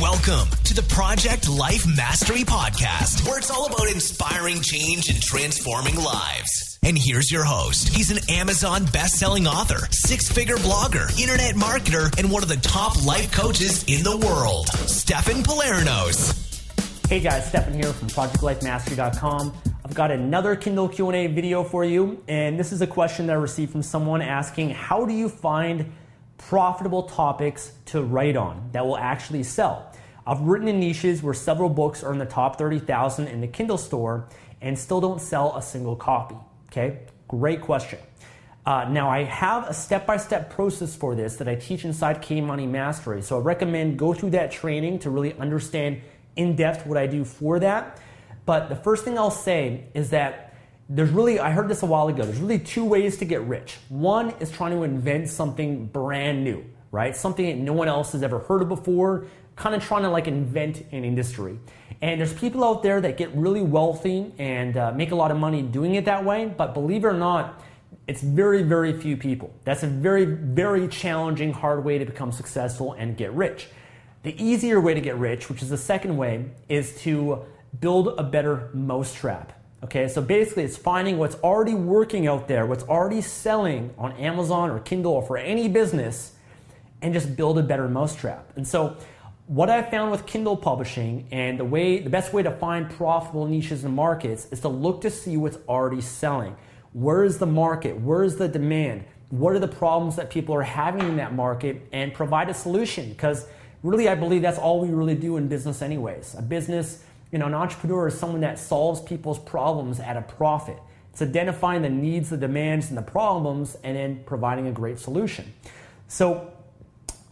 Welcome to the Project Life Mastery Podcast, where it's all about inspiring change and transforming lives. And here's your host. He's an Amazon best-selling author, six-figure blogger, internet marketer, and one of the top life coaches in the world, Stefan Pylarinos. Hey guys, Stefan here from ProjectLifeMastery.com. I've got another Kindle Q&A video for you, and this is a question that I received from someone asking, how do you find profitable topics to write on that will actually sell. I've written in niches where several books are in the top 30,000 in the Kindle store and still don't sell a single copy. Okay, great question. Uh, now, I have a step by step process for this that I teach inside K Money Mastery. So I recommend go through that training to really understand in depth what I do for that. But the first thing I'll say is that there's really, I heard this a while ago, there's really two ways to get rich. One is trying to invent something brand new, right? Something that no one else has ever heard of before, kind of trying to like invent an industry. And there's people out there that get really wealthy and uh, make a lot of money doing it that way, but believe it or not, it's very, very few people. That's a very, very challenging, hard way to become successful and get rich. The easier way to get rich, which is the second way, is to build a better mousetrap. Okay, so basically it's finding what's already working out there, what's already selling on Amazon or Kindle or for any business, and just build a better mousetrap. And so what I found with Kindle publishing and the way the best way to find profitable niches and markets is to look to see what's already selling. Where is the market? Where is the demand? What are the problems that people are having in that market and provide a solution? Because really I believe that's all we really do in business anyways. A business you know, an entrepreneur is someone that solves people's problems at a profit. It's identifying the needs, the demands, and the problems, and then providing a great solution. So,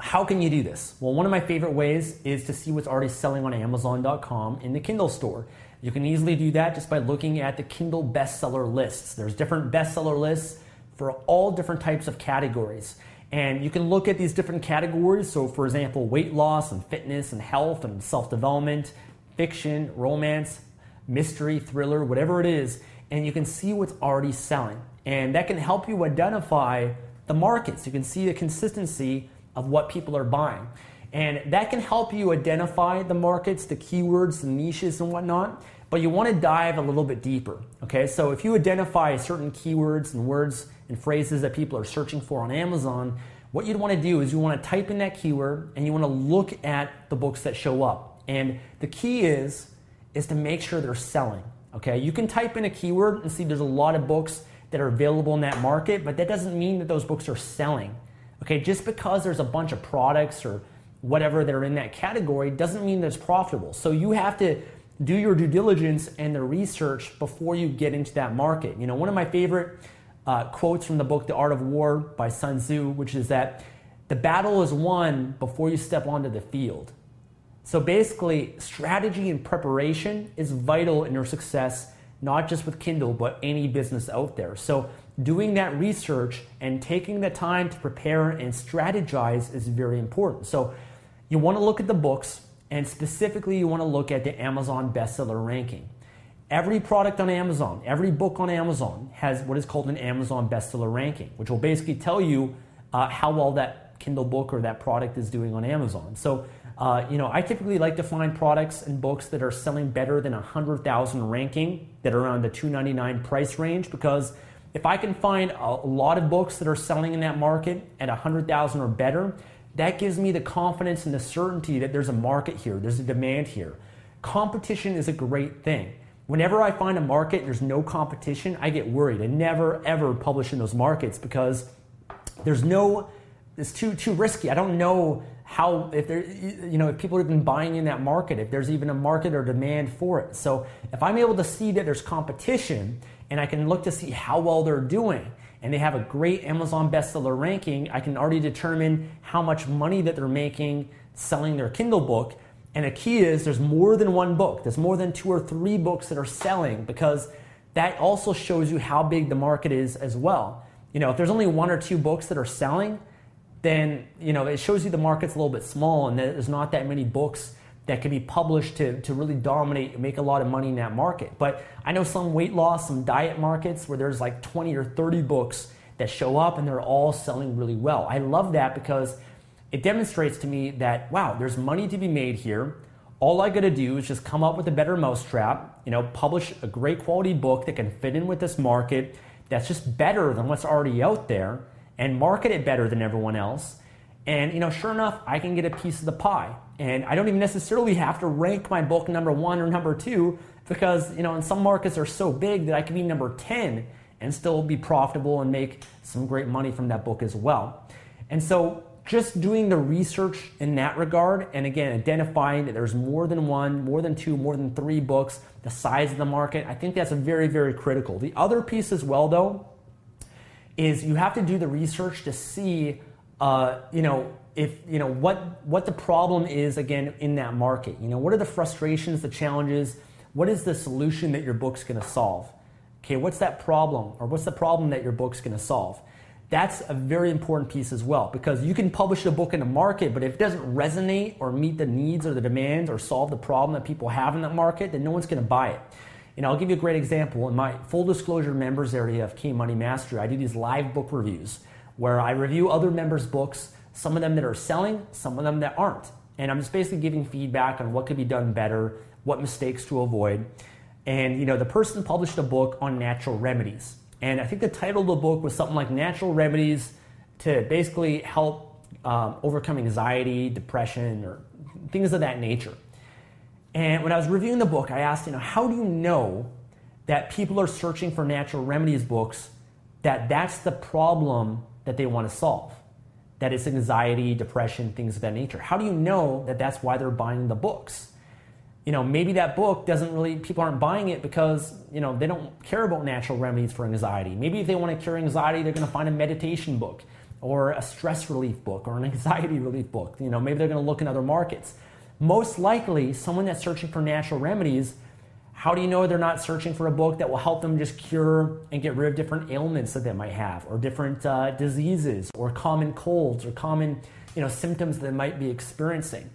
how can you do this? Well, one of my favorite ways is to see what's already selling on Amazon.com in the Kindle store. You can easily do that just by looking at the Kindle bestseller lists. There's different bestseller lists for all different types of categories. And you can look at these different categories. So, for example, weight loss and fitness and health and self development, fiction, romance, mystery, thriller, whatever it is, and you can see what's already selling. And that can help you identify the markets. You can see the consistency of what people are buying. And that can help you identify the markets, the keywords, the niches, and whatnot. But you want to dive a little bit deeper. Okay, so if you identify certain keywords and words and phrases that people are searching for on Amazon, what you'd want to do is you want to type in that keyword and you want to look at the books that show up. And the key is is to make sure they're selling. Okay, you can type in a keyword and see there's a lot of books that are available in that market, but that doesn't mean that those books are selling. Okay, just because there's a bunch of products or whatever that are in that category doesn't mean that it's profitable. So you have to do your due diligence and the research before you get into that market. You know, one of my favorite uh, quotes from the book The Art of War by Sun Tzu, which is that the battle is won before you step onto the field. So basically, strategy and preparation is vital in your success, not just with Kindle, but any business out there. So doing that research and taking the time to prepare and strategize is very important. So you want to look at the books And specifically, you want to look at the Amazon bestseller ranking. Every product on Amazon, every book on Amazon has what is called an Amazon bestseller ranking, which will basically tell you uh, how well that Kindle book or that product is doing on Amazon. So, uh, you know, I typically like to find products and books that are selling better than 100,000 ranking, that are around the 299 price range, because if I can find a lot of books that are selling in that market at 100,000 or better, that gives me the confidence and the certainty that there's a market here, there's a demand here. Competition is a great thing. Whenever I find a market and there's no competition, I get worried. I never ever publish in those markets because there's no it's too too risky. I don't know how if there you know if people have been buying in that market, if there's even a market or demand for it. So if I'm able to see that there's competition and I can look to see how well they're doing and they have a great Amazon bestseller ranking, I can already determine how much money that they're making selling their Kindle book and the key is there's more than one book. There's more than two or three books that are selling because that also shows you how big the market is as well. You know, if there's only one or two books that are selling, then you know it shows you the market's a little bit small and there's not that many books that can be published to, to really dominate and make a lot of money in that market. But I know some weight loss, some diet markets where there's like 20 or 30 books that show up and they're all selling really well. I love that because it demonstrates to me that, wow, there's money to be made here. All I gotta do is just come up with a better mousetrap, you know, publish a great quality book that can fit in with this market that's just better than what's already out there and market it better than everyone else. And you know, sure enough, I can get a piece of the pie. And I don't even necessarily have to rank my book number one or number two because you know, in some markets are so big that I can be number 10 and still be profitable and make some great money from that book as well. And so just doing the research in that regard, and again, identifying that there's more than one, more than two, more than three books, the size of the market, I think that's very, very critical. The other piece as well, though, is you have to do the research to see, uh, you know, if you know what what the problem is again in that market. You know, what are the frustrations, the challenges? What is the solution that your book's going to solve? Okay, what's that problem, or what's the problem that your book's going to solve? That's a very important piece as well because you can publish a book in the market, but if it doesn't resonate or meet the needs or the demands or solve the problem that people have in that market, then no one's going to buy it. Know, I'll give you a great example. In my full disclosure members area of K Money Mastery, I do these live book reviews where I review other members' books, some of them that are selling, some of them that aren't. And I'm just basically giving feedback on what could be done better, what mistakes to avoid. And you know, the person published a book on natural remedies. And I think the title of the book was something like Natural Remedies to basically help um, overcome anxiety, depression, or things of that nature. And when I was reviewing the book, I asked, you know, how do you know that people are searching for natural remedies books that that's the problem that they want to solve? That it's anxiety, depression, things of that nature. How do you know that that's why they're buying the books? you know, maybe that book doesn't really, people aren't buying it because, you know, they don't care about natural remedies for anxiety. Maybe if they want to cure anxiety, they're going to find a meditation book or a stress relief book or an anxiety relief book. You know, maybe they're going to look in other markets. Most likely, someone that's searching for natural remedies, how do you know they're not searching for a book that will help them just cure and get rid of different ailments that they might have or different uh, diseases or common colds or common, you know, symptoms that they might be experiencing?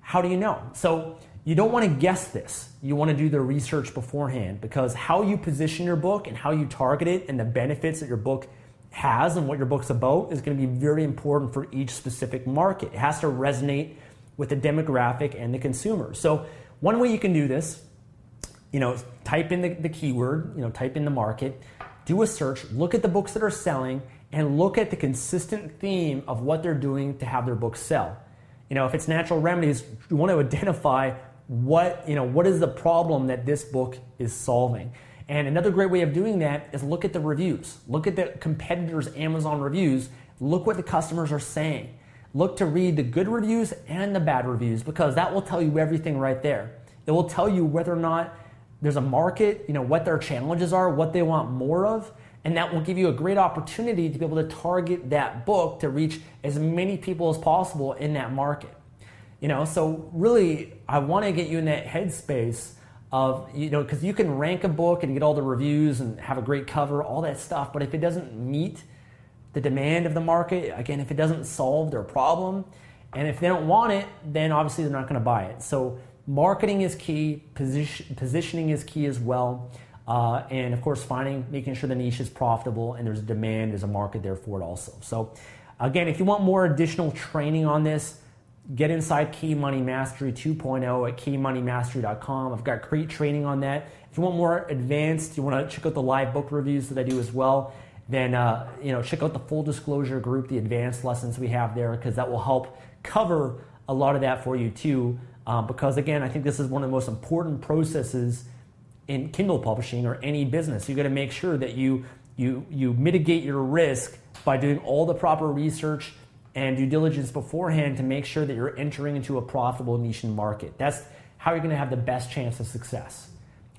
How do you know? So, you don't want to guess this. You want to do the research beforehand because how you position your book and how you target it and the benefits that your book has and what your book's about is going to be very important for each specific market. It has to resonate with the demographic and the consumer. So, one way you can do this, you know, type in the, the keyword, you know, type in the market, do a search, look at the books that are selling, and look at the consistent theme of what they're doing to have their books sell. You know, if it's natural remedies, you want to identify what you know what is the problem that this book is solving and another great way of doing that is look at the reviews look at the competitors amazon reviews look what the customers are saying look to read the good reviews and the bad reviews because that will tell you everything right there it will tell you whether or not there's a market you know what their challenges are what they want more of and that will give you a great opportunity to be able to target that book to reach as many people as possible in that market you know, so really, I want to get you in that headspace of, you know, because you can rank a book and get all the reviews and have a great cover, all that stuff. But if it doesn't meet the demand of the market, again, if it doesn't solve their problem, And if they don't want it, then obviously they're not going to buy it. So marketing is key, position, positioning is key as well. Uh, and of course, finding, making sure the niche is profitable and there's a demand, there's a market there for it also. So, again, if you want more additional training on this, get inside K Money Mastery 2.0 at kmoneymastery.com. I've got great training on that. If you want more advanced, you want to check out the live book reviews that I do as well then uh, you know check out the full disclosure group, the advanced lessons we have there, because that will help cover a lot of that for you too. Uh, because again, I think this is one of the most important processes in Kindle publishing or any business. You got to make sure that you you you mitigate your risk by doing all the proper research and due diligence beforehand to make sure that you're entering into a profitable niche and market. That's how you're going to have the best chance of success.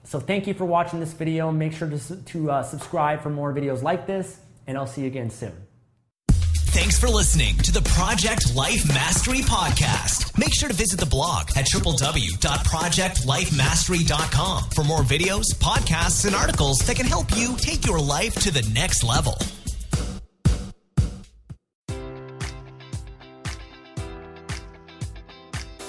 So thank you for watching this video. Make sure to, to uh, subscribe for more videos like this, and I'll see you again soon. Thanks for listening to the Project Life Mastery Podcast. Make sure to visit the blog at www.projectlifemastery.com for more videos, podcasts, and articles that can help you take your life to the next level.